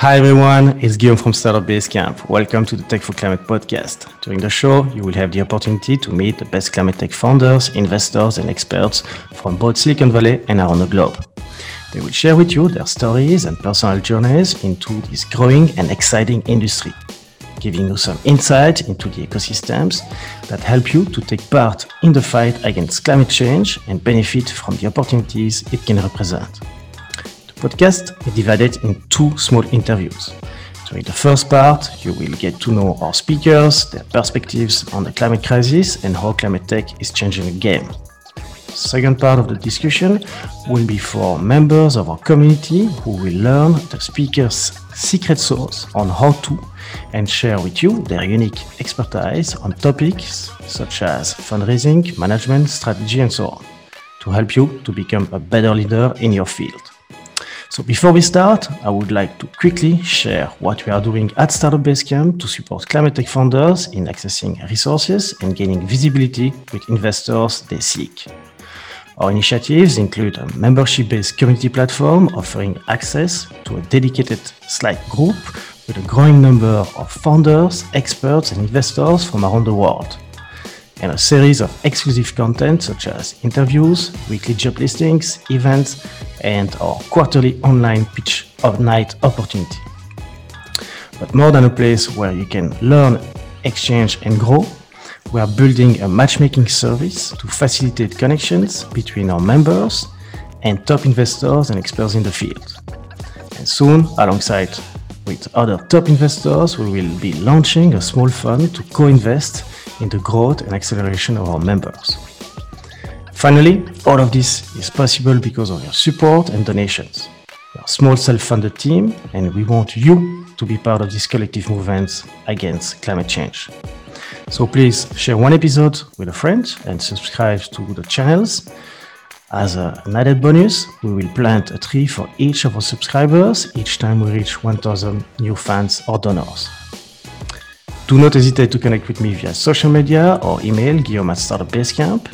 Hi everyone, it's Guillaume from Startup Basecamp. Welcome to the Tech for Climate podcast. During the show, you will have the opportunity to meet the best climate tech founders, investors, and experts from both Silicon Valley and around the globe. They will share with you their stories and personal journeys into this growing and exciting industry, giving you some insight into the ecosystems that help you to take part in the fight against climate change and benefit from the opportunities it can represent podcast is divided in two small interviews. During the first part, you will get to know our speakers, their perspectives on the climate crisis, and how climate tech is changing the game. Second part of the discussion will be for members of our community who will learn the speaker's secret sauce on how to and share with you their unique expertise on topics such as fundraising, management, strategy, and so on to help you to become a better leader in your field. So before we start, I would like to quickly share what we are doing at Startup Basecamp to support climate tech founders in accessing resources and gaining visibility with investors they seek. Our initiatives include a membership-based community platform offering access to a dedicated Slack group with a growing number of founders, experts, and investors from around the world and a series of exclusive content such as interviews, weekly job listings, events, and our quarterly online pitch of night opportunity. But more than a place where you can learn, exchange, and grow, we are building a matchmaking service to facilitate connections between our members and top investors and experts in the field. And soon, alongside with other top investors, we will be launching a small fund to co-invest in the growth and acceleration of our members. Finally, all of this is possible because of your support and donations. We are a small self-funded team and we want you to be part of this collective movement against climate change. So please share one episode with a friend and subscribe to the channels. As an added bonus, we will plant a tree for each of our subscribers each time we reach 1000 new fans or donors. Do not hesitate to connect with me via social media or email guillaume at Startup Basecamp.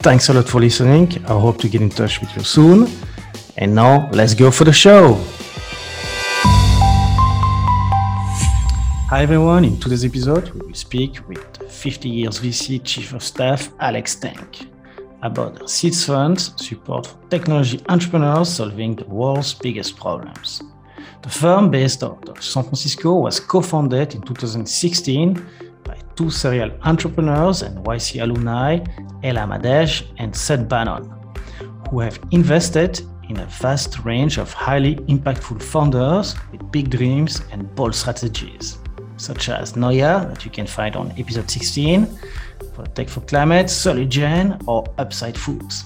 Thanks a lot for listening. I hope to get in touch with you soon. And now, let's go for the show. Hi everyone, in today's episode, we will speak with 50 years VC Chief of Staff Alex Tank about their seeds funds support for technology entrepreneurs solving the world's biggest problems. The firm based out of San Francisco was co-founded in 2016 by two serial entrepreneurs and YC alumni, Ella Madej and Seth Bannon, who have invested in a vast range of highly impactful founders with big dreams and bold strategies, such as Noya, that you can find on episode 16, for Tech for Climate, Solugen, or Upside Foods.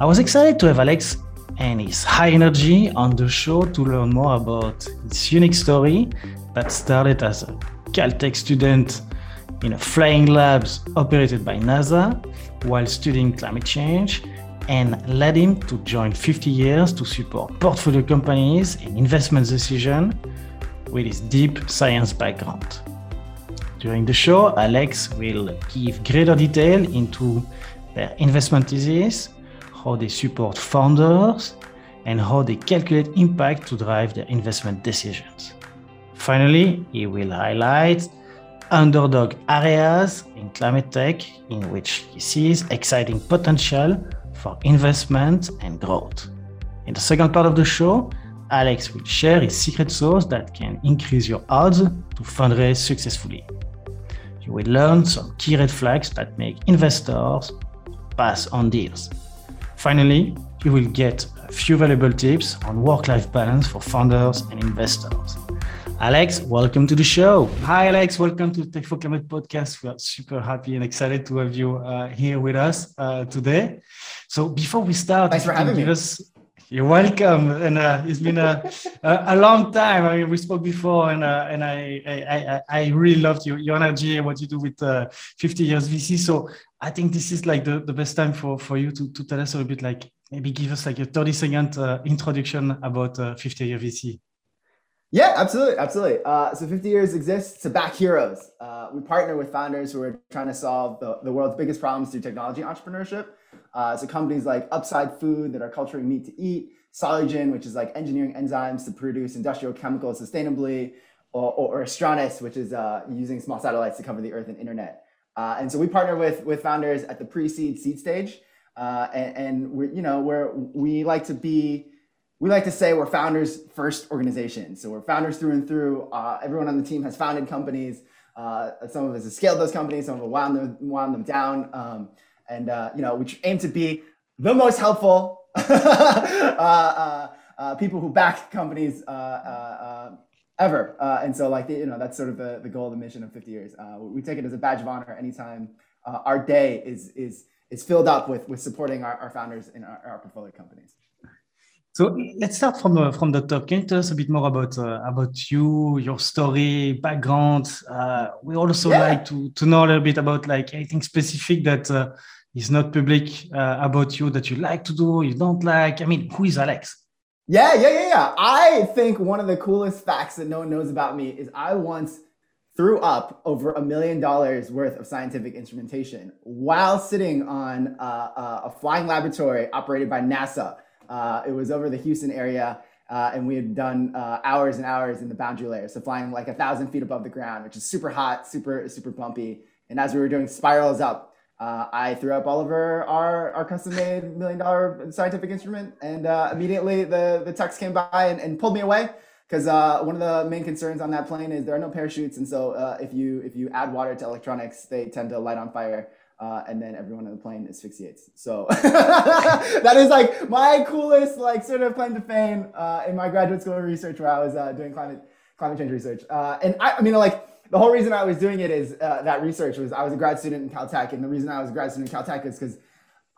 I was excited to have Alex and his high energy on the show to learn more about his unique story that started as a Caltech student in a flying labs operated by NASA while studying climate change and led him to join 50 years to support portfolio companies in investment decision with his deep science background. During the show, Alex will give greater detail into their investment thesis, how they support founders, and how they calculate impact to drive their investment decisions. Finally, he will highlight underdog areas in climate tech in which he sees exciting potential for investment and growth. In the second part of the show, Alex will share his secret sauce that can increase your odds to fundraise successfully. You will learn some key red flags that make investors pass on deals. Finally, you will get a few valuable tips on work-life balance for founders and investors. Alex, welcome to the show. Hi, Alex. Welcome to Tech for Climate podcast. We are super happy and excited to have you uh, here with us uh, today. So before we start, thanks for having me. Us, you're welcome, and uh, it's been a, a, a long time. I mean, we spoke before, and uh, and I, I I really loved your, your energy and what you do with uh, 50 years VC. So I think this is like the, the best time for, for you to, to tell us a little bit like maybe give us like a 30 second uh, introduction about uh, 50 year VC. Yeah, absolutely, absolutely. Uh, so 50 years exists to back heroes. Uh, we partner with founders who are trying to solve the, the world's biggest problems through technology entrepreneurship. Uh, so companies like Upside Food that are culturing meat to eat, Solugen, which is like engineering enzymes to produce industrial chemicals sustainably, or, or, or Astranis, which is uh, using small satellites to cover the Earth and internet. Uh, and so we partner with with founders at the pre-seed seed stage, uh, and, and we you know where we like to be. We like to say we're founders first organization. So we're founders through and through. Uh, everyone on the team has founded companies. Uh, some of us have scaled those companies. Some of us wound them wound them down. Um, and uh, you know we aim to be the most helpful people who back companies ever. Uh, and so like, the, you know, that's sort of the, the goal of the mission of 50 years. Uh, we take it as a badge of honor anytime uh, our day is, is, is filled up with, with supporting our, our founders in our, our portfolio companies. So let's start from the, from the top. Can you tell us a bit more about uh, about you, your story, background? Uh, we also yeah. like to, to know a little bit about like anything specific that uh, is not public uh, about you that you like to do, you don't like. I mean, who is Alex? Yeah, yeah, yeah, yeah. I think one of the coolest facts that no one knows about me is I once threw up over a million dollars worth of scientific instrumentation while sitting on uh, uh, a flying laboratory operated by NASA. Uh, it was over the Houston area, uh, and we had done uh, hours and hours in the boundary layer, so flying like a thousand feet above the ground, which is super hot, super super bumpy. And as we were doing spirals up uh, I threw up all over our, our custom made million dollar scientific instrument, and uh, immediately the, the techs came by and, and pulled me away because uh, one of the main concerns on that plane is there are no parachutes, and so uh, if you if you add water to electronics, they tend to light on fire. Uh, and then everyone on the plane asphyxiates. So that is like my coolest, like sort of claim to fame uh, in my graduate school research where I was doing climate climate change research. and I, I mean, like the whole reason I was doing it is uh, that research was I was a grad student in Caltech, and the reason I was a grad student in Caltech is because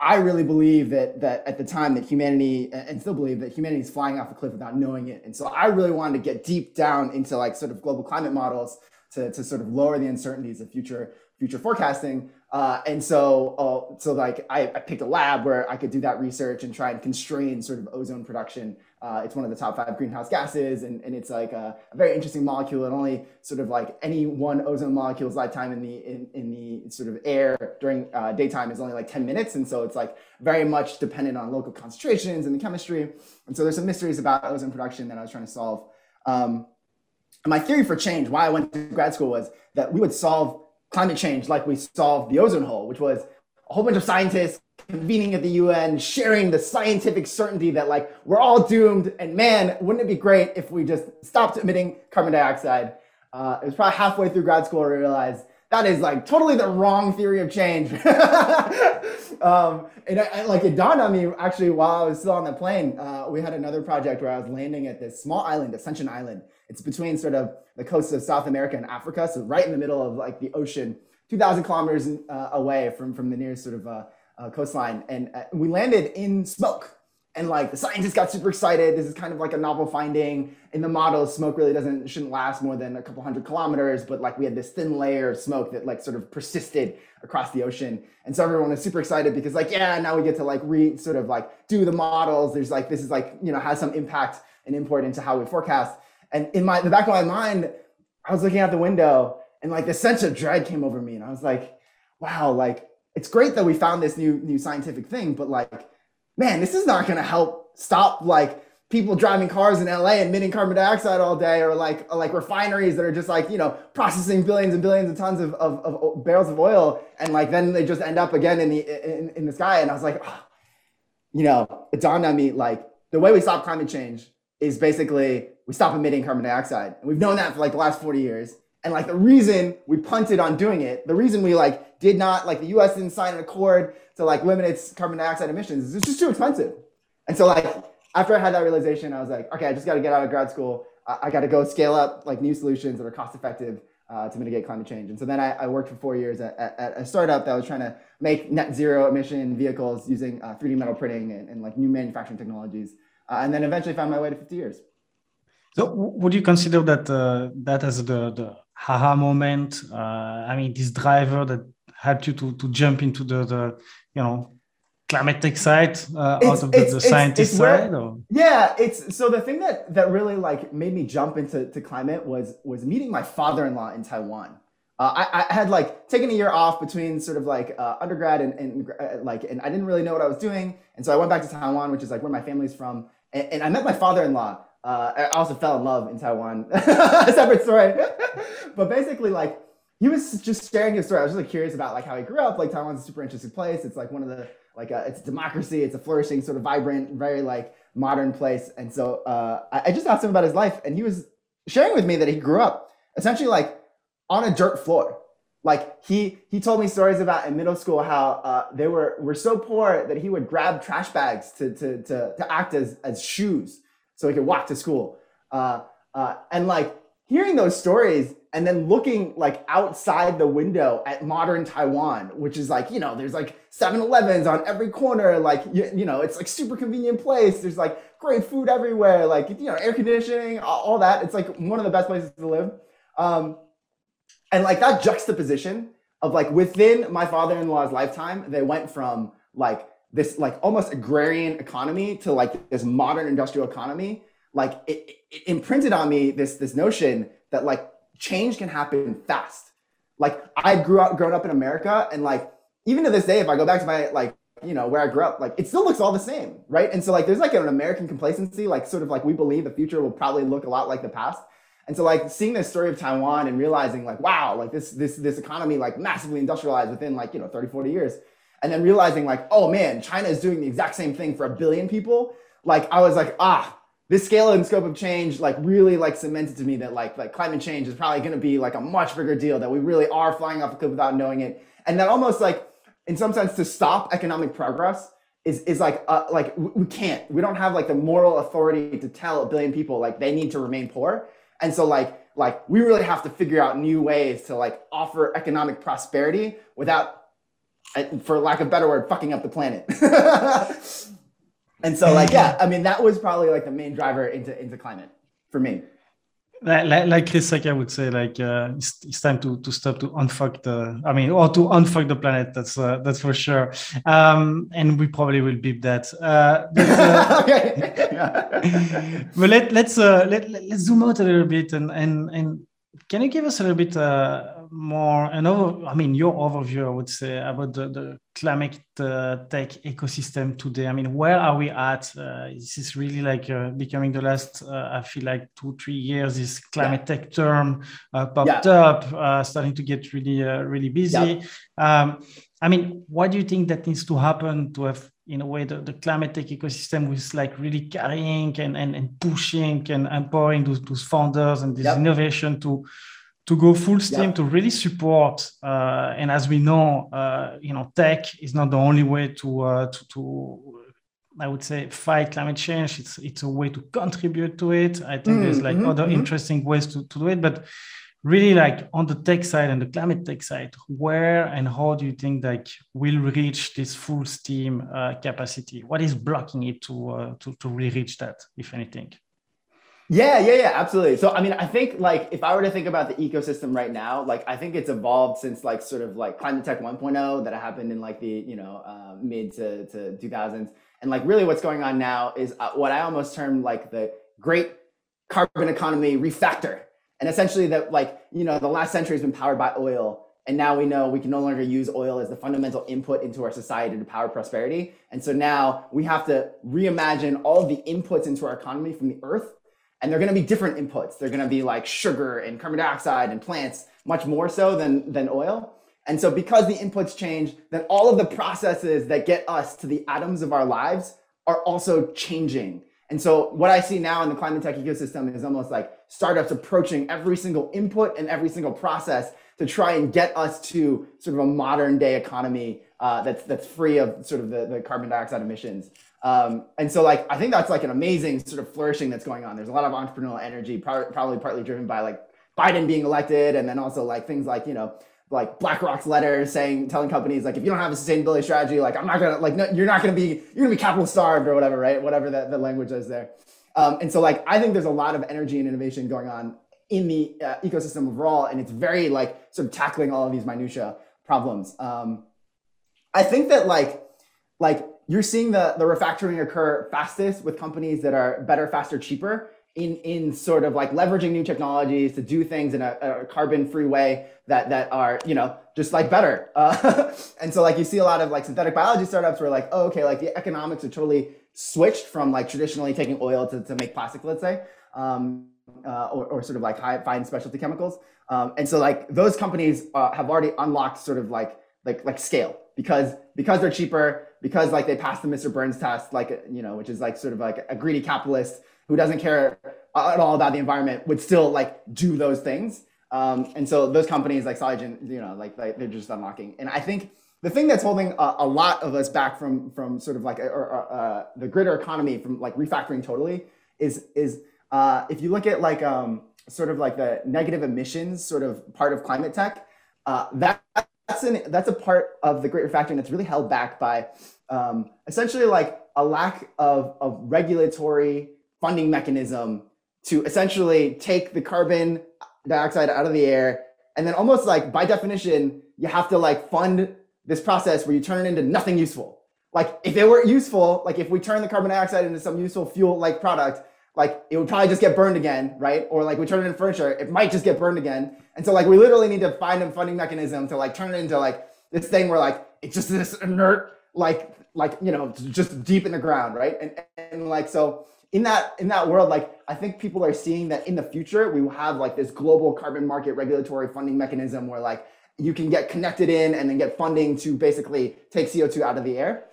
I really believe that that at the time that humanity and still believe that humanity is flying off a cliff without knowing it, and so I really wanted to get deep down into like sort of global climate models to to sort of lower the uncertainties of future future forecasting. Uh, and so, uh, so like I, I, picked a lab where I could do that research and try and constrain sort of ozone production. Uh, it's one of the top five greenhouse gases, and, and it's like a, a, very interesting molecule. And only sort of like any one ozone molecule's lifetime in the in, in the sort of air during uh, daytime is only like 10 minutes, and so it's like very much dependent on local concentrations and the chemistry. And so there's some mysteries about ozone production that I was trying to solve. Um, my theory for change, why I went to grad school, was that we would solve climate change like we solved the ozone hole, which was a whole bunch of scientists convening at the UN, sharing the scientific certainty that like we're all doomed. And man, wouldn't it be great if we just stopped emitting carbon dioxide? Uh, it was probably halfway through grad school I realized that is like totally the wrong theory of change. um, and I, I, like it dawned on me actually while I was still on the plane. Uh, we had another project where I was landing at this small island, Ascension Island. It's between sort of the coasts of South America and Africa, so right in the middle of like the ocean, 2,000 kilometers uh, away from from the nearest sort of uh, uh coastline. And uh, we landed in smoke. And like the scientists got super excited. This is kind of like a novel finding. In the model smoke really doesn't shouldn't last more than a couple hundred kilometers but like we had this thin layer of smoke that like sort of persisted across the ocean. And so everyone was super excited because like yeah now we get to like re sort of like do the models. There's like this is like you know has some impact and import into how we forecast. And in my the back of my mind i was looking out the window and like the sense of dread came over me and i was like wow like it's great that we found this new new scientific thing but like man, this is not going to help stop like people driving cars in LA emitting carbon dioxide all day, or like or like refineries that are just like you know processing billions and billions of tons of, of, of barrels of oil, and like then they just end up again in the in, in the sky. And I was like, oh, you know, it dawned on me like the way we stop climate change is basically we stop emitting carbon dioxide, and we've known that for like the last forty years. And like the reason we punted on doing it, the reason we like did not like the U.S. didn't sign an accord to like limit its carbon dioxide emissions is it's just too expensive. And so like after I had that realization, I was like, okay, I just got to get out of grad school. I, I got to go scale up like new solutions that are cost effective uh, to mitigate climate change. And so then I, I worked for four years at, at, at, a startup that was trying to make net zero emission vehicles using uh, 3D metal printing and, and, like new manufacturing technologies. Uh, and then eventually found my way to 50 years. So would you consider that uh, that as the, the haha moment? Uh, I mean, this driver that helped you to, to jump into the, the you know climatic side uh, out of the, the scientist side or? yeah it's so the thing that that really like made me jump into to climate was was meeting my father-in-law in taiwan uh, I, I, had like taken a year off between sort of like uh, undergrad and, and uh, like and i didn't really know what i was doing and so i went back to taiwan which is like where my family's from and, and I met my father-in-law. Uh, I also fell in love in Taiwan. Separate story. but basically, like he was just sharing his story. I was just like curious about like how he grew up. Like Taiwan's a super interesting place. It's like one of the like a, it's democracy. It's a flourishing, sort of vibrant, very like modern place. And so uh, I, I just asked him about his life, and he was sharing with me that he grew up essentially like on a dirt floor. Like he he told me stories about in middle school how uh, they were were so poor that he would grab trash bags to to to, to act as as shoes so he could walk to school. Uh, uh, and like hearing those stories and then looking like outside the window at modern Taiwan, which is like, you know, there's like 7-Elevens on every corner, like you, you, know, it's like super convenient place. There's like great food everywhere, like you know, air conditioning, all, all that. It's like one of the best places to live. Um, and like that juxtaposition of like within my father-in-law's lifetime, they went from like this like almost agrarian economy to like this modern industrial economy. Like it, it imprinted on me this this notion that like change can happen fast. Like I grew up grown up in America and like even to this day, if I go back to my like you know where I grew up, like it still looks all the same, right? And so like there's like an American complacency, like sort of like we believe the future will probably look a lot like the past. And so like seeing this story of Taiwan and realizing like wow, like this this this economy like massively industrialized within like you know 30 40 years. And then realizing like oh man, China is doing the exact same thing for a billion people. Like I was like ah, this scale and scope of change like really like cemented to me that like like climate change is probably going to be like a much bigger deal that we really are flying off a cliff without knowing it. And that almost like in some sense to stop economic progress is is like uh, like we can't. We don't have like the moral authority to tell a billion people like they need to remain poor. And so like like we really have to figure out new ways to like offer economic prosperity without for lack of better word fucking up the planet And so, like, yeah, I mean, that was probably like the main driver into into climate for me. Like, like Chris like I would say, like uh, it's, it's time to to stop to unfuck the. I mean, or to unfuck the planet. That's uh, that's for sure. Um, and we probably will beep that. Uh, but, uh, but let let's uh, let let's zoom out a little bit and and and can you give us a little bit uh, more an over, I mean, your overview, I would say, about the, the climate uh, tech ecosystem today? I mean, where are we at? Uh, is this really like uh, becoming the last, uh, I feel like two, three years, this climate yeah. tech term uh, popped yeah. up, starting to get really, really busy. Yeah. Um, I mean, what do you think that needs to happen to have in a way the, the climate tech ecosystem was like really carrying and, and, and pushing and empowering those, those founders and this yep. innovation to to go full steam yep. to really support uh, and as we know uh, you know tech is not the only way to, uh, to, to I would say fight climate change. It's it's a way to contribute to it. I think mm, there's like mm-hmm, other mm-hmm. interesting ways to, to do it, but really like on the tech side and the climate tech side where and how do you think like we'll reach this full steam uh, capacity what is blocking it to, uh, to to really reach that if anything yeah yeah yeah absolutely. So i mean i think like if i were to think about the ecosystem right now like i think it's evolved since like sort of like climate tech 1.0 that happened in like the you know uh, mid to, to 2000s and like really what's going on now is uh, what i almost term like the great carbon economy refactor. And essentially that like you know the last century has been powered by oil and now we know we can no longer use oil as the fundamental input into our society to power prosperity. And so now we have to reimagine all the inputs into our economy from the earth and they're going to be different inputs. They're going to be like sugar and carbon dioxide and plants much more so than than oil. And so because the inputs change then all of the processes that get us to the atoms of our lives are also changing. And so what I see now in the climate tech ecosystem is almost like startups approaching every single input and every single process to try and get us to sort of a modern day economy uh, that's that's free of sort of the, the carbon dioxide emissions. Um, and so like I think that's like an amazing sort of flourishing that's going on. There's a lot of entrepreneurial energy, probably partly driven by like Biden being elected, and then also like things like you know like BlackRock's letter saying, telling companies like, if you don't have a sustainability strategy, like I'm not gonna like, no, you're not gonna be, you're gonna be capital starved or whatever, right? Whatever that the language is there. Um, and so like, I think there's a lot of energy and innovation going on in the uh, ecosystem overall, and it's very like sort of tackling all of these minutia problems. Um, I think that like, like you're seeing the the refactoring occur fastest with companies that are better, faster, cheaper in in sort of like leveraging new technologies to do things in a, a carbon free way that that are you know just like better uh, and so like you see a lot of like synthetic biology startups where like oh okay like the economics are totally switched from like traditionally taking oil to, to make plastic, let's say, um, uh, or, or sort of like high fine specialty chemicals. Um, and so like those companies uh, have already unlocked sort of like like like scale because because they're cheaper because like they passed the Mr. Burns test, like you know, which is like sort of like a greedy capitalist who doesn't care at all about the environment would still like do those things. Um, and so those companies like Solugen, you know, like, like they're just unlocking. And I think the thing that's holding a, a lot of us back from from sort of like a, or, uh, the grid economy from like refactoring totally is is uh, if you look at like um, sort of like the negative emissions sort of part of climate tech, uh, that that's an that's a part of the great refactoring that's really held back by um, essentially like a lack of, of regulatory funding mechanism to essentially take the carbon dioxide out of the air and then almost like by definition you have to like fund this process where you turn it into nothing useful. Like if it were useful like if we turn the carbon dioxide into some useful fuel like product like it would probably just get burned again right? Or like we turn it into furniture it might just get burned again. And so like we literally need to find a funding mechanism to like turn it into like this thing where like it's just this inert like like you know just deep in the ground right? And and like so in that in that world like i think people are seeing that in the future we will have like this global carbon market regulatory funding mechanism where like you can get connected in and then get funding to basically take co2 out of the air.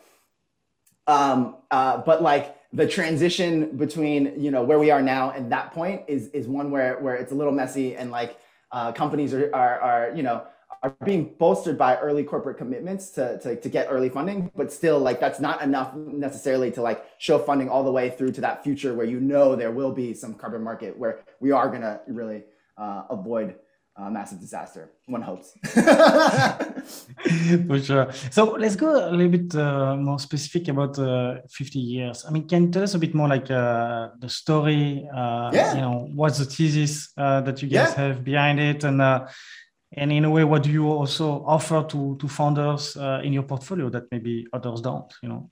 Um, uh, but like the transition between you know where we are now and that point is is one where where it's a little messy and like uh, companies are, are are you know are being bolstered by early corporate commitments to, to, to get early funding, but still like that's not enough necessarily to like show funding all the way through to that future where you know there will be some carbon market where we are going to really uh, avoid uh, massive disaster. One hopes. For sure. So let's go a little bit uh, more specific about uh, 50 years. I mean, can you tell us a bit more like uh, the story? Uh, yeah. You know, what's the thesis uh, that you guys yeah. have behind it, and and in a way what do you also offer to to founders uh, in your portfolio that maybe others don't you know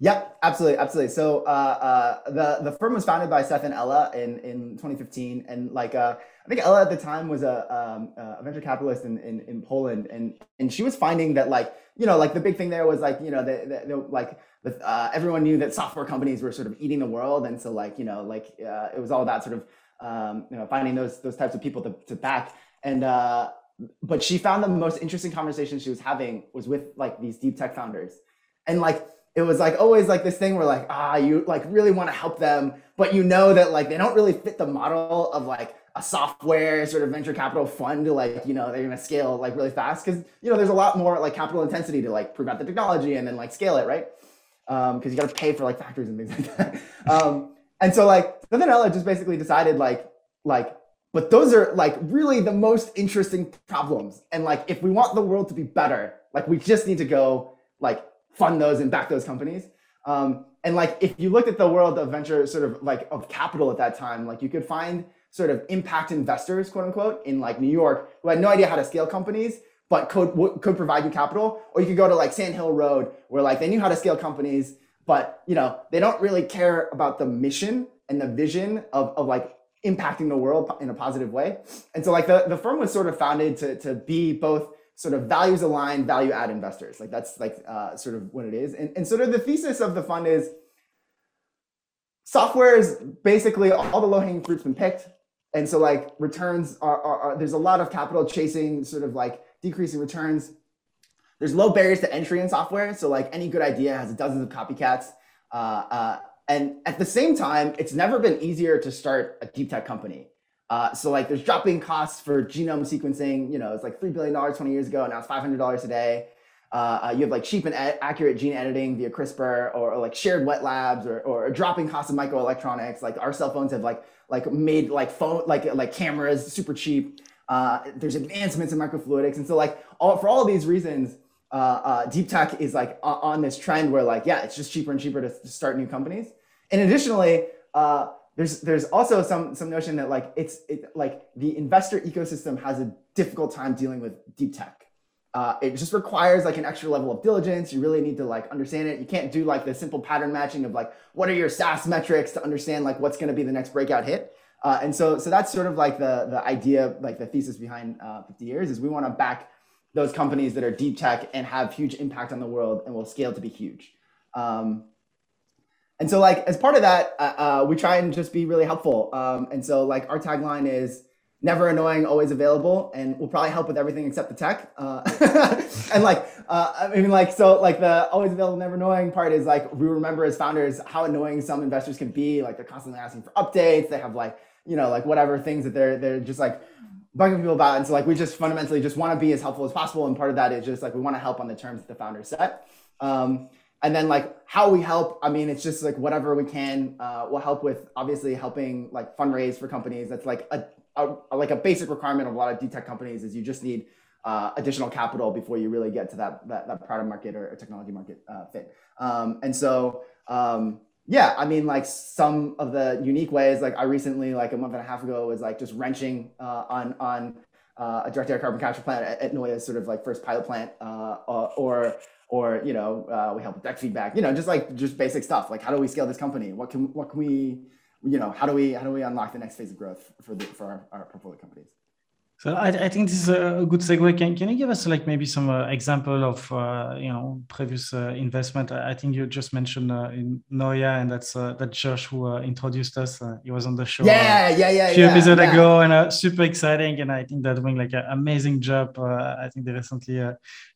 Yep, absolutely, absolutely. So uh, uh, the the firm was founded by Seth and Ella in, in 2015, and like uh, I think Ella at the time was a, um, a venture capitalist in, in, in Poland, and and she was finding that like you know like the big thing there was like you know the, the, the like the, uh, everyone knew that software companies were sort of eating the world, and so like you know like uh, it was all about sort of um, you know finding those those types of people to, to back, and uh, but she found the most interesting conversation she was having was with like these deep tech founders and like it was like always like this thing where like ah you like really want to help them but you know that like they don't really fit the model of like a software sort of venture capital fund to like you know they're to scale like really fast because you know there's a lot more like capital intensity to like prove out the technology and then like scale it right because um, you got to pay for like factories and things like that um, and so like so then ella just basically decided like like but those are like really the most interesting problems. And like, if we want the world to be better, like we just need to go like fund those and back those companies. Um, and like, if you looked at the world of venture, sort of like of capital at that time, like you could find sort of impact investors, quote unquote, in like New York who had no idea how to scale companies, but could could provide you capital. Or you could go to like Sand Hill Road, where like they knew how to scale companies, but you know they don't really care about the mission and the vision of, of like impacting the world in a positive way. And so like the, the firm was sort of founded to, to be both sort of values aligned, value add investors. Like that's like uh, sort of what it is. And, and sort of the thesis of the fund is software is basically all the low hanging fruit's been picked. And so like returns are, are, are, there's a lot of capital chasing sort of like decreasing returns. There's low barriers to entry in software. So like any good idea has dozens of copycats. Uh, uh, and at the same time, it's never been easier to start a deep tech company. Uh, so like there's dropping costs for genome sequencing, you know, it's like $3 billion 20 years ago. Now it's $500 a day. Uh, uh, you have like cheap and a- accurate gene editing via CRISPR or, or, like shared wet labs or, or dropping costs of microelectronics. Like our cell phones have like, like made like phone, like, like cameras super cheap. Uh, there's advancements in microfluidics. And so like all, for all of these reasons, uh, deep tech is like on this trend where like yeah it's just cheaper and cheaper to, to start new companies and additionally there's there's also some some notion that like it's it, like the investor ecosystem has a difficult time dealing with deep tech. Uh, it just requires like an extra level of diligence. You really need to like understand it. You can't do like the simple pattern matching of like what are your SaaS metrics to understand like what's going to be the next breakout hit. Uh, and so so that's sort of like the the idea like the thesis behind uh, 50 years is we want to back those companies that are deep tech and have huge impact on the world and will scale to be huge. Um, and so like as part of that, uh, uh, we try and just be really helpful. Um, and so like our tagline is never annoying, always available, and we'll probably help with everything except the tech. Uh, and like, uh, I mean, like, so like the always available, never annoying part is like we remember as founders how annoying some investors can be. Like they're constantly asking for updates. They have like you know like whatever things that they're they're just like bugging people about. And so like we just fundamentally just want to be as helpful as possible. And part of that is just like we want to help on the terms that the founders set. Um, and then like how we help i mean it's just like whatever we can uh, we'll help with obviously helping like fundraise for companies that's like a, a, like a basic requirement of a lot of deep tech companies is you just need uh, additional capital before you really get to that that, that product market or, or technology market uh, fit. Um, and so um, yeah, I mean like some of the unique ways, like I recently like a month and a half ago was like just wrenching uh, on on uh, a direct air carbon capture plant at, at Noya's sort of like first pilot plant uh, or or you know uh, we help with deck feedback, you know just like just basic stuff like how do we scale this company? What can what can we you know, how do we how do we unlock the next phase of growth for the for our, our portfolio companies? So I, I, think this is a good segue. Can, can you give us like maybe some uh, example of uh, you know previous uh, investment? I think you just mentioned uh, in Noya, and that's uh, that Josh who uh, introduced us. he was on the show. Yeah, yeah, yeah, a few yeah, episodes yeah. ago, and super exciting. And I think they're doing like an amazing job. I think they recently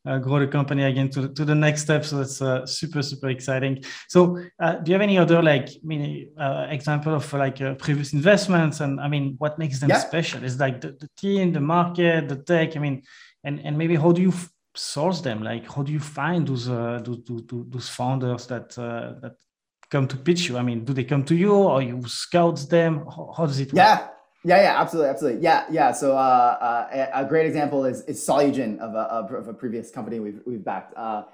grow the company again to, to the next step. So that's super super exciting. So do you have any other like mini example of like previous investments? And I mean, what makes them yeah. special? Is like the, the team the market, the tech? I mean, and and maybe how do you source them? Like, how do you find those uh, those, those, those founders that uh, that come to pitch you? I mean, do they come to you or you scout them? How, how does it work? Yeah. Yeah, yeah, absolutely, absolutely. Yeah, yeah. So uh, uh, a great example is, is Solugen of a, of a previous company we've, we've backed. Uh,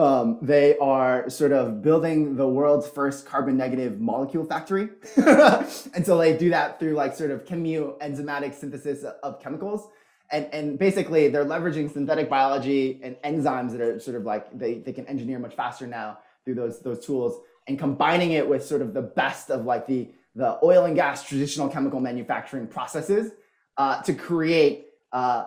um, they are sort of building the world's first carbon negative molecule factory. and so they do that through like sort of chemoenzymatic synthesis of chemicals. And, and basically they're leveraging synthetic biology and enzymes that are sort of like they, they can engineer much faster now through those, those tools and combining it with sort of the best of like the, the oil and gas traditional chemical manufacturing processes uh, to create uh,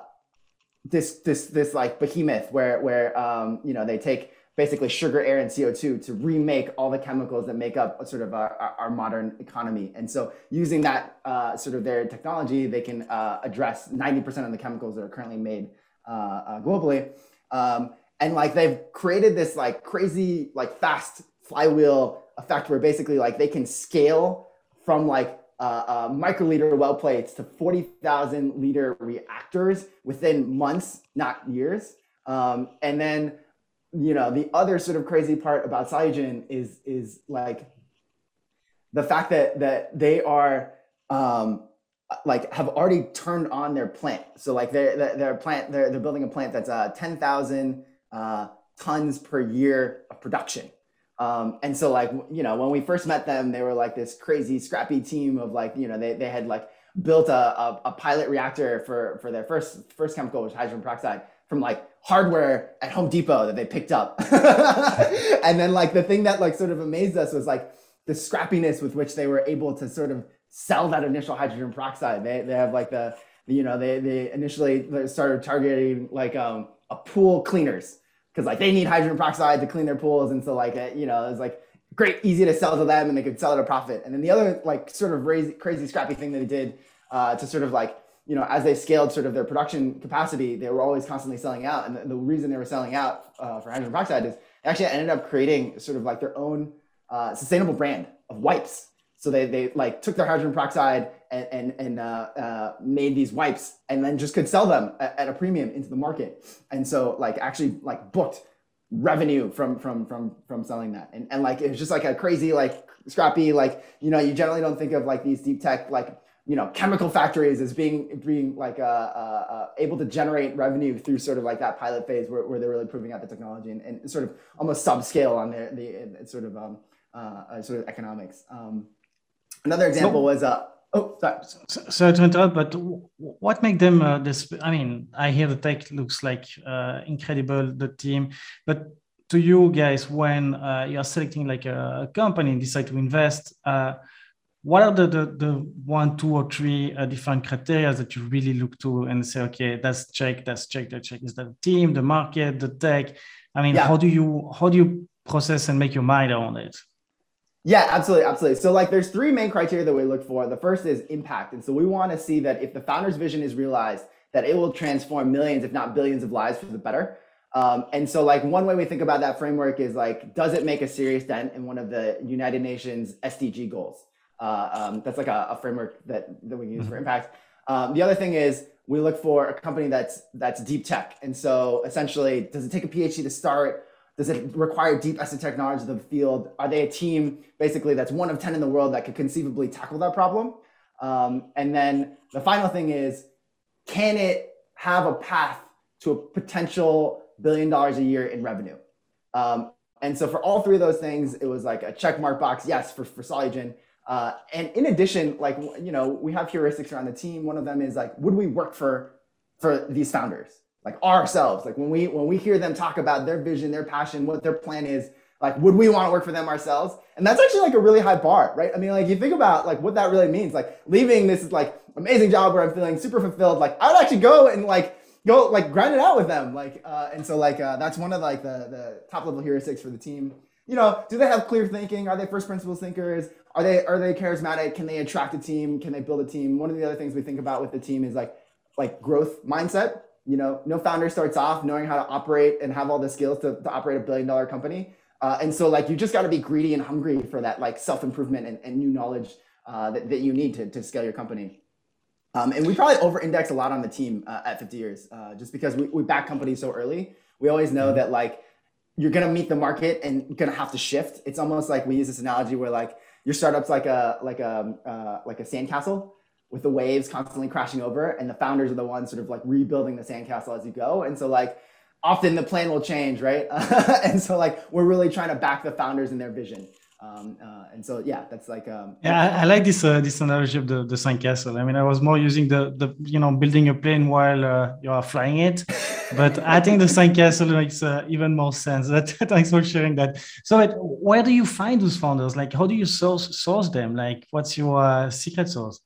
this this this like behemoth where where um, you know they take basically sugar, air, and CO2 to remake all the chemicals that make up sort of our, our modern economy. And so using that uh, sort of their technology, they can uh, address 90% of the chemicals that are currently made uh, uh, globally. Um, and like they've created this like crazy, like fast flywheel effect where basically like they can scale from like uh, uh, microliter well plates to 40,000 liter reactors within months, not years. Um, and then you know, the other sort of crazy part about Solugen is is like the fact that that they are um, like have already turned on their plant. So like their their plant they're they're building a plant that's uh, ten thousand uh, tons per year of production. Um, and so like you know when we first met them, they were like this crazy scrappy team of like you know they they had like built a, a, a pilot reactor for for their first first chemical, which hydrogen peroxide, from like hardware at Home Depot that they picked up. and then like the thing that like sort of amazed us was like the scrappiness with which they were able to sort of sell that initial hydrogen peroxide. They, they have like the, you know, they, they initially started targeting like um, a pool cleaners because like they need hydrogen peroxide to clean their pools. And so like, you know, it was like great, easy to sell to them and they could sell at a profit. And then the other like sort of crazy, crazy scrappy thing that they did uh, to sort of like you know, as they scaled sort of their production capacity, they were always constantly selling out. And the, the reason they were selling out uh, for hydrogen peroxide is actually ended up creating sort of like their own uh, sustainable brand of wipes. So they, they like took their hydrogen peroxide and, and, and uh, uh made these wipes and then just could sell them at, at, a premium into the market. And so like actually like booked revenue from, from, from, from selling that. And, and like, it was just like a crazy, like scrappy, like, you know, you generally don't think of like these deep tech, like you know chemical factories as being being like uh, uh, uh, able to generate revenue through sort of like that pilot phase where, where they're really proving out the technology and, and sort of almost subscale on the the sort of um, uh, uh, sort of economics. Um, another example so, was uh, oh sorry. So, so to interrupt, but what make them uh, this? I mean, I hear the tech looks like incredible, the team, but to you guys when you are selecting like a company and decide to invest what are the, the, the one, two, or three uh, different criteria that you really look to and say, okay, that's check, that's check, that check? Is that the team, the market, the tech? I mean, yeah. how do you how do you process and make your mind around it? Yeah, absolutely, absolutely. So like there's three main criteria that we look for. The first is impact. And so we want to see that if the founder's vision is realized, that it will transform millions, if not billions of lives for the better. Um, and so like one way we think about that framework is like, does it make a serious dent in one of the United Nations SDG goals? Uh, um, that's like a, a, framework that, that we use mm-hmm. for impact. Um, the other thing is we look for a company that's that's deep tech. And so essentially, does it take a PhD to start? Does it require deep esoteric knowledge of the field? Are they a team basically that's one of 10 in the world that could conceivably tackle that problem? Um, and then the final thing is, can it have a path to a potential billion dollars a year in revenue? Um, and so for all three of those things, it was like a check mark box, yes, for, for Solugen. Uh, and in addition, like, you know, we have heuristics around the team. One of them is like, would we work for, for these founders? like ourselves. Like when we when we hear them talk about their vision their passion what their plan is like would we want to work for them ourselves? And that's actually like a really high bar right? I mean like you think about like what that really means. Like leaving this like amazing job where i'm feeling super fulfilled like i would actually go and like go like grind it out with them. Like uh, and so like uh, that's one of like the the top level heuristics for the team. You know do they have clear thinking? Are they first principles thinkers are they are they charismatic can they attract a team can they build a team one of the other things we think about with the team is like like growth mindset you know, no founder starts off knowing how to operate and have all the skills to, to operate a billion dollar company. Uh, and so like you just got to be greedy and hungry for that like self improvement and, and new knowledge uh, that, that you need to, to scale your company. Um, and we probably over index a lot on the team uh, at 50 years uh, just because we, we back companies so early. We always know mm-hmm. that like you're to meet the market and to have to shift. It's almost like we use this analogy where like your startup's like a like a uh, like a sandcastle with the waves constantly crashing over and the founders are the ones sort of like rebuilding the sandcastle as you go. And so like often the plan will change right? And so like we're really trying to back the founders in their vision um, uh, and so yeah that's like um, yeah I, I, like this uh, this analogy of the, the sandcastle i mean i was more using the the you know building a plane while uh, you are flying it. But i think the sandcastle makes uh, even more sense. That thanks for sharing that. So where do you find those founders? Like how do you source source them? Like what's your uh, secret source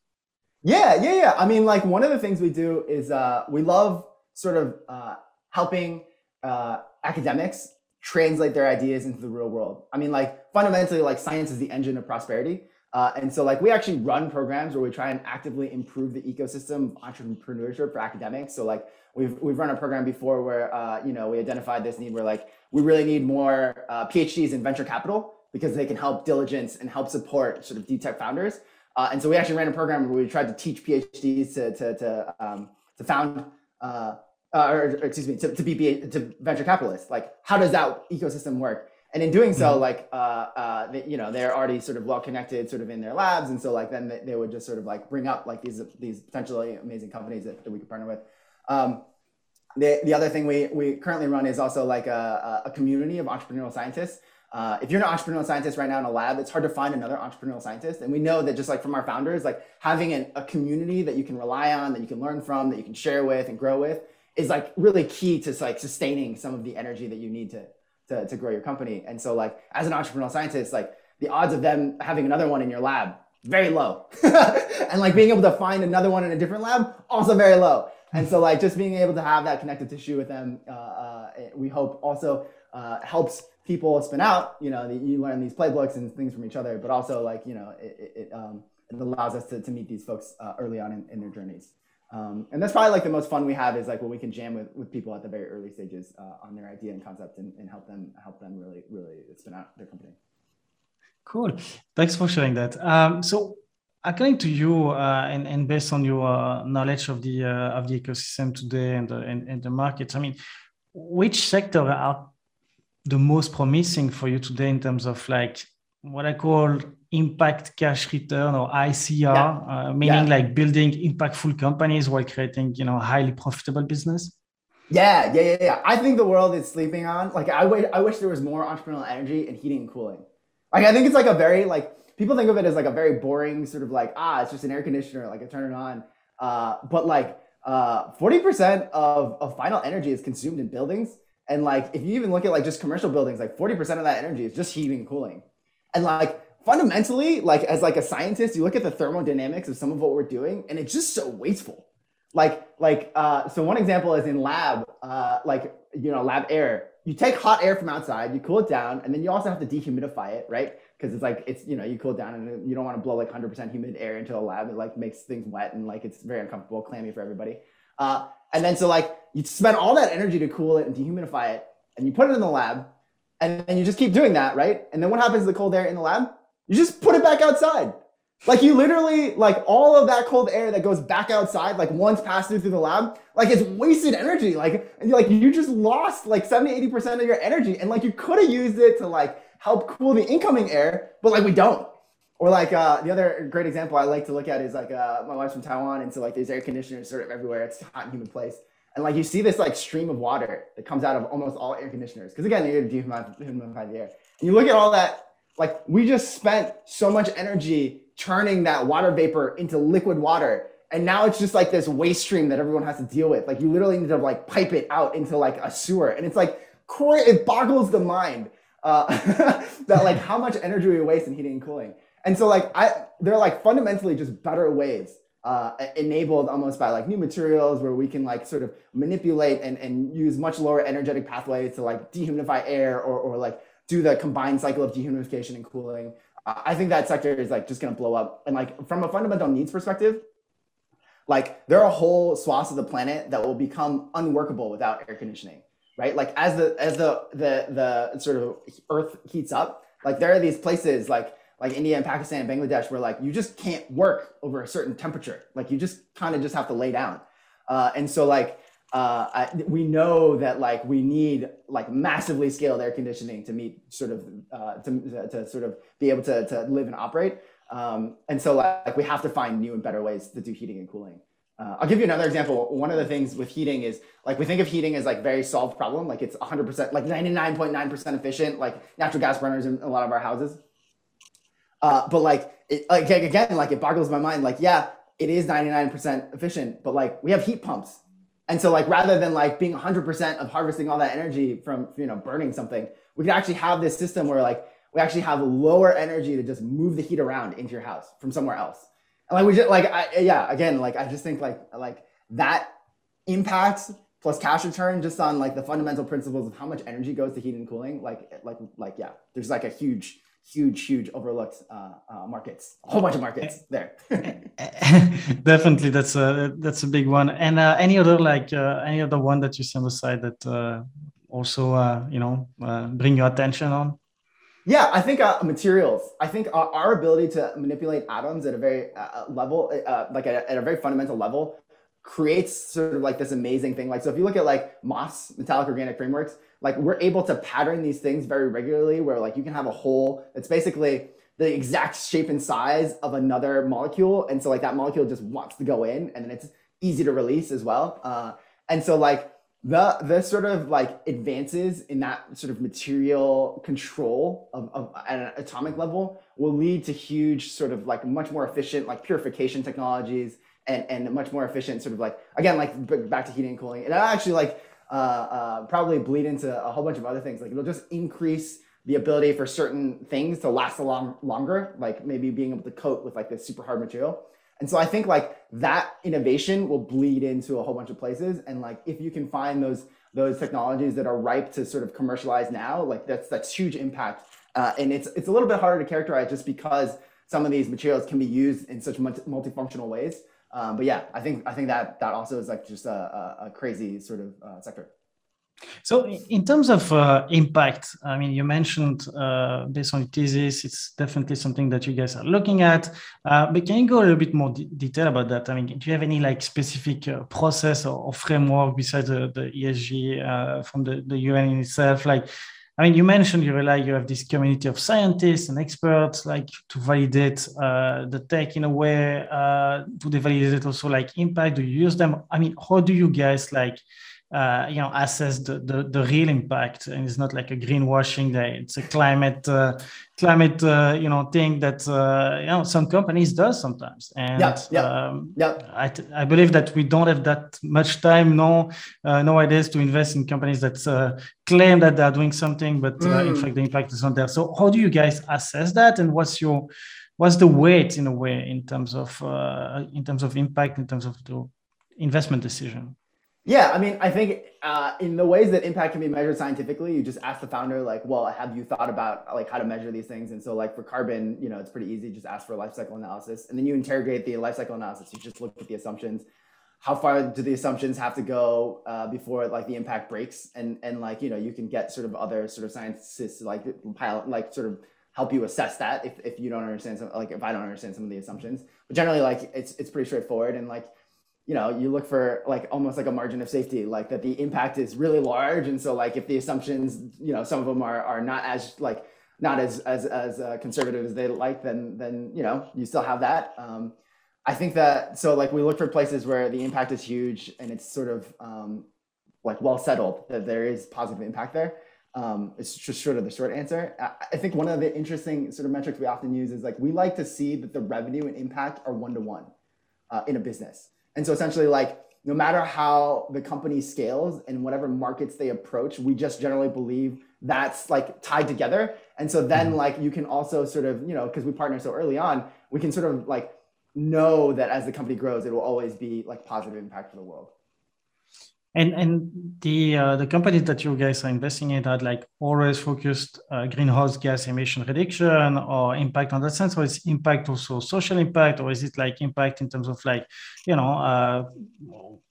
yeah, yeah, yeah. I mean, like one of the things we do is uh, we love sort of uh, helping uh, academics translate their ideas into the real world. I mean, like fundamentally, like science is the engine of prosperity. Uh, and so like we actually run programs where we try and actively improve the ecosystem of entrepreneurship for academics. So like we've we've run a program before where uh, you know we identified this need where like we really need more uh, PhDs in venture capital because they can help diligence and help support sort of deep tech founders. Uh, and so we actually ran a program where we tried to teach PhDs to to to, um, to found uh, or, or, excuse me to, to be to venture capitalists. Like how does that ecosystem work? And in doing so, mm-hmm. like uh, uh, they, you know, they're already sort of well connected, sort of in their labs, and so like then they, they, would just sort of like bring up like these these potentially amazing companies that, that we could partner with. Um, the, the other thing we, we currently run is also like a, a community of entrepreneurial scientists uh, if you're an entrepreneurial scientist right now in a lab, it's hard to find another entrepreneurial scientist. And we know that just like from our founders, like having an, a community that you can rely on, that you can learn from, that you can share with and grow with is like really key to like sustaining some of the energy that you need to, to, to grow your company. And so like as an entrepreneurial scientist, like the odds of them having another one in your lab, very low. and like being able to find another one in a different lab, also very low. And so like just being able to have that connected tissue with them, uh, uh, we hope also uh, helps people spin out, you know, you learn these playbooks and things from each other, but also like, you know, it, it, um, it allows us to, to meet these folks uh, early on in, in their journeys. Um, and that's probably like the most fun we have is like when we can jam with, with people at the very early stages uh, on their idea and concept and, and help them help them really really spin out their company. Cool, thanks for sharing that. Um, so according to you uh, and, and based on your uh, knowledge of the uh, of the ecosystem today and and, and the markets, I mean, which sector are the most promising for you today in terms of like what I call impact cash return or ICR, yeah. uh, meaning yeah. like building impactful companies while creating, you know, highly profitable business? Yeah, yeah, yeah, yeah. I think the world is sleeping on. Like, I wish, I wish there was more entrepreneurial energy in heating and cooling. Like, I think it's like a very like people think of it as like a very boring sort of like ah, it's just an air conditioner. Like, I turn it on. Uh, but like uh, 40% of, of final energy is consumed in buildings and like, if you even look at like just commercial buildings, like 40% of that energy is just heating and cooling. And like fundamentally, like as like a scientist, you look at the thermodynamics of some of what we're doing, and it's just so wasteful. Like, like, uh, so one example is in lab, uh, like, you know, lab air. You take hot air from outside, you cool it down, and then you also have to dehumidify it, right? because it's like it's you know you cool it down and you don't want to blow like 100% humid air into a lab. It like makes things wet and like it's very uncomfortable, clammy for everybody. Uh, and then so like you spend all that energy to cool it and dehumidify it, and you put it in the lab, and then you just keep doing that, right? And then what happens to the cold air in the lab? You just put it back outside. Like you literally, like all of that cold air that goes back outside, like once passed through, the lab, like it's wasted energy. Like, like you just lost like 70, 80% of your energy. And like you could have used it to like help cool the incoming air, but like we don't. Or like uh, the other great example I like to look at is like uh, my wife's from Taiwan, and so like there's air conditioners sort of everywhere. It's hot and humid place, and like you see this like stream of water that comes out of almost all air conditioners because again you're dehumidify the air. And you look at all that, like we just spent so much energy turning that water vapor into liquid water. And now it's just like this waste stream that everyone has to deal with. Like you literally need to like pipe it out into like a sewer. And it's like, it boggles the mind uh, that like how much energy we waste in heating and cooling. And so like I, they're like fundamentally just better ways uh, enabled almost by like new materials where we can like sort of manipulate and, and use much lower energetic pathways to like dehumidify air or, or like do the combined cycle of dehumidification and cooling. I think that sector is like just going to blow up. And like from a fundamental needs perspective, like there are whole swaths of the planet that will become unworkable without air conditioning, right? Like as the as the the the sort of Earth heats up, like there are these places like like India and Pakistan and Bangladesh where like you just can't work over a certain temperature. Like you just kind of just have to lay down. Uh, and so like uh, I, we know that like we need like massively scaled air conditioning to meet sort of uh, to, to sort of be able to, to live and operate. Um, and so like we have to find new and better ways to do heating and cooling. Uh, I'll give you another example. One of the things with heating is like we think of heating as like very solved problem, like it's 100% like 99.9% efficient, like natural gas burners in a lot of our houses. Uh, but like, it, like again, like it boggles my mind. Like, yeah, it is 99% efficient, but like we have heat pumps and so like rather than like being 100% of harvesting all that energy from you know burning something, we could actually have this system where like we actually have lower energy to just move the heat around into your house from somewhere else. And like we just like I, yeah, again, like I just think like like that impacts plus cash return just on like the fundamental principles of how much energy goes to heat and cooling. Like like like yeah, there's like a huge huge, huge overlooked uh, uh, markets. A whole bunch of markets there. Definitely, that's a that's a big one. And uh, any other like uh, any other one that you see on the side that uh, also uh, you know bring your attention on? Yeah, I think materials. I think our, our, ability to manipulate atoms at a very level, like at, at a very fundamental level, creates sort of like this amazing thing. Like so, if you look at like MOFs, metallic organic frameworks like we're able to pattern these things very regularly where like you can have a hole that's basically the exact shape and size of another molecule and so like that molecule just wants to go in and then it's easy to release as well uh, and so like the the sort of like advances in that sort of material control of, of at an atomic level will lead to huge sort of like much more efficient like purification technologies and and much more efficient sort of like again like back to heating and cooling and actually like uh, uh, probably bleed into a whole bunch of other things. Like it'll just increase the ability for certain things to last a long longer, like maybe being able to coat with like this super hard material. And so I think like that innovation will bleed into a whole bunch of places. And like if you can find those those technologies that are ripe to sort of commercialize now, like that's that's huge impact. Uh, and it's it's a little bit harder to characterize just because some of these materials can be used in such multifunctional ways. Um, but yeah, I think I think that that also is like just a, a, a crazy sort of uh, sector. So, in terms of uh, impact, I mean, you mentioned uh, based on your thesis, it's definitely something that you guys are looking at. Uh, but can you go a little bit more de- detail about that? I mean, do you have any like specific uh, process or, or, framework besides the, the ESG uh, from the, the UN itself? Like, I mean, you mentioned you rely, you have this community of scientists and experts like to validate uh, the tech in a way. Uh, do they validate also like impact? Do you use them? I mean, how do you guys like uh, you know assess the, the, the real impact. And it's not like a greenwashing day. It's a climate uh, climate uh, you know thing that uh, you know some companies does sometimes. And yeah, yeah, um, yeah. I, I believe that we don't have that much time no uh, nowadays to invest in companies that uh, claim that they're doing something but mm. in fact the impact is not there. So how do you guys assess that? And what's your what's the weight in a way in terms of in terms of impact in terms of the investment decision Yeah, I mean, I think uh, in the ways that impact can be measured scientifically, you just ask the founder, like, well, have you thought about like how to measure these things? And so, like for carbon, you know, it's pretty easy. Just ask for a life cycle analysis, and then you interrogate the life cycle analysis. You just look at the assumptions. How far do the assumptions have to go uh, before like the impact breaks? And and like you know, you can get sort of other sort of scientists like pilot like sort of help you assess that if, if you don't understand some like if I don't understand some of the assumptions. But generally, like it's it's pretty straightforward and like you know you look for like almost like a margin of safety like that the impact is really large and so like if the assumptions you know some of them are are not as like not as as as uh, conservative as they like then then you know you still have that um, i think that so like we look for places where the impact is huge and it's sort of um, like well settled that there is positive impact there um, it's just sort of the short answer. I think one of the interesting sort of metrics we often use is like we like to see that the revenue and impact are one to one in a business. And so essentially, like, no matter how the company scales and whatever markets they approach, we just generally believe that's like tied together. And so then, mm-hmm. like, you can also sort of, you know, because we partner so early on, we can sort of like know that as the company grows, it will always be like positive impact for the world. And and the uh, the companies that you guys are investing in are like always focused uh, greenhouse gas emission reduction or impact on that sense, or is impact also social impact, or is it like impact in terms of like you know uh,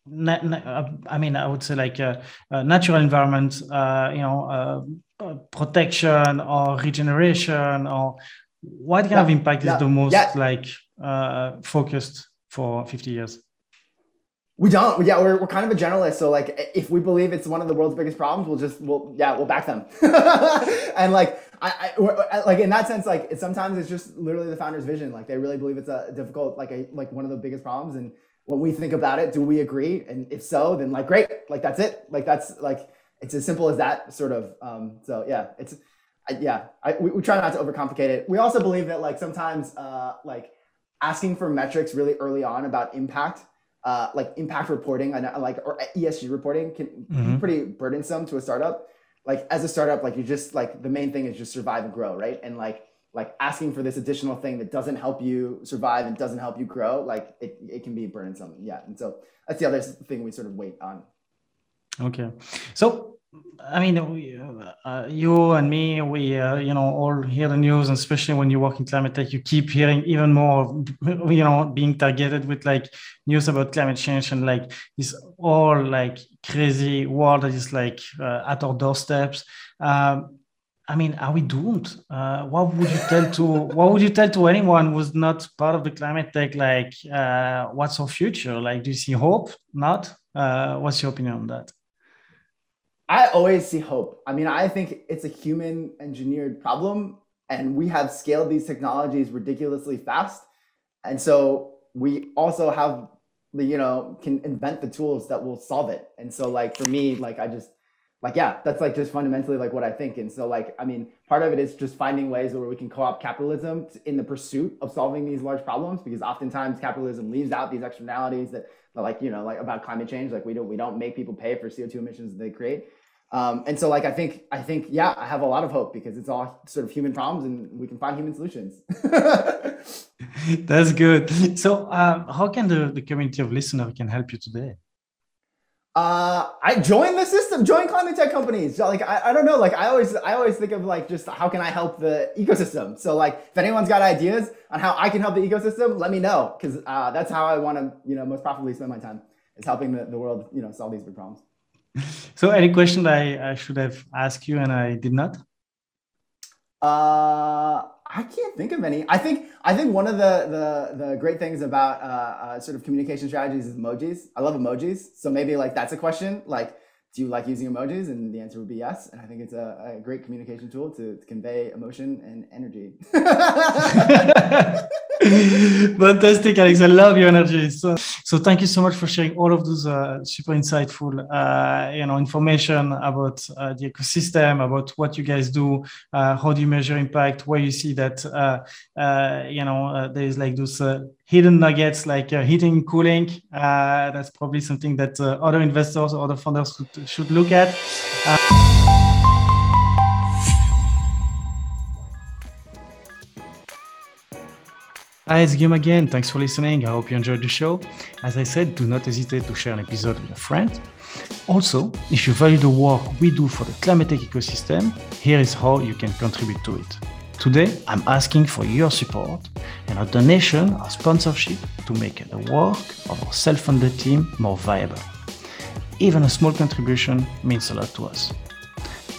na- na- uh, I mean I would say like uh, uh, natural environment, you know protection or regeneration or what kind yeah, of impact yeah, is the most yeah. like focused for 50 years? We don't. Yeah, we're, we're kind of a generalist. So like, if we believe it's one of the world's biggest problems, we'll just we'll yeah we'll back them. and like I, I like in that sense, like it, sometimes it's just literally the founder's vision. Like they really believe it's a difficult like a like one of the biggest problems. And when we think about it, do we agree? And if so, then like great, like that's it. Like that's like it's as simple as that sort of. Um, so yeah, it's I, yeah. I, we, we try not to overcomplicate it. We also believe that like sometimes uh, like asking for metrics really early on about impact uh, like impact reporting and like or ESG reporting can mm-hmm. be pretty burdensome to a startup. Like as a startup, like you just like the main thing is just survive and grow, right? And like like asking for this additional thing that doesn't help you survive and doesn't help you grow, like it, it can be burdensome. Yeah. And so that's the other thing we sort of wait on. Okay. So I mean, we, uh, you and me, we, uh, you know, all hear the news, and especially when you work in climate tech, you keep hearing even more, you know, being targeted with like news about climate change and like this all like crazy world that is like uh, at our doorsteps. Um, I mean, are we doomed? Uh, what would you tell to what would you tell to anyone who's not part of the climate tech? Like, uh, what's our future? Like, do you see hope? Not? Uh, what's your opinion on that? I always see hope. I mean, I think it's a human engineered problem, and we have scaled these technologies ridiculously fast. And so we also have the, you know, can invent the tools that will solve it. And so, like, for me, like, I just, like, yeah, that's like just fundamentally like what I think. And so, like, I mean, part of it is just finding ways where we can co opt capitalism in the pursuit of solving these large problems, because oftentimes capitalism leaves out these externalities that, like, you know, like about climate change, like we don't, we don't make people pay for CO2 emissions that they create. Um, and so like I think I think yeah I have a lot of hope because it's all sort of human problems and we can find human solutions. That's good. So uh, how can the, the community of listeners can help you today? Uh, I join the system, join climate tech companies. Like I, I don't know, like I always I always think of like just how can I help the ecosystem. So like if anyone's got ideas on how I can help the ecosystem, let me know because uh, that's how I want to you know most profitably spend my time is helping the, the world you know solve these big problems. so any question I, I should have asked you and I did not? Uh, I can't think of any. I think I think one of the the, the great things about uh, uh, sort of communication strategies is emojis. I love emojis, so maybe like that's a question. Like, do you like using emojis? And the answer would be yes. And I think it's a, a great communication tool to, to convey emotion and energy. Fantastic, Alex. I love your energy. So, so thank you so much for sharing all of those uh, super insightful, uh, you know, information about uh, the ecosystem, about what you guys do, uh, how do you measure impact, where you see that, uh, uh, you know, there is like those hidden nuggets like uh, heating, cooling. Uh, that's probably something that uh, other investors or other founders should, should look at. Hi, it's Guillaume again. Thanks for listening. I hope you enjoyed the show. As I said, do not hesitate to share an episode with a friend. Also, if you value the work we do for the climate tech ecosystem, here is how you can contribute to it. Today, I'm asking for your support and a donation or sponsorship to make the work of our self-funded team more viable. Even a small contribution means a lot to us.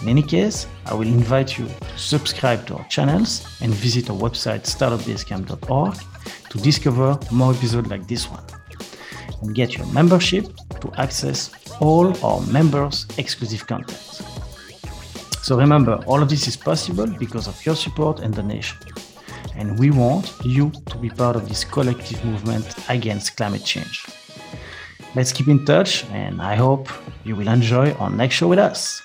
In any case, I will invite you to subscribe to our channels and visit our website startupbasecamp.org to discover more episodes like this one and get your membership to access all our members' exclusive content. So remember, all of this is possible because of your support and donation. And we want you to be part of this collective movement against climate change. Let's keep in touch, and I hope you will enjoy our next show with us.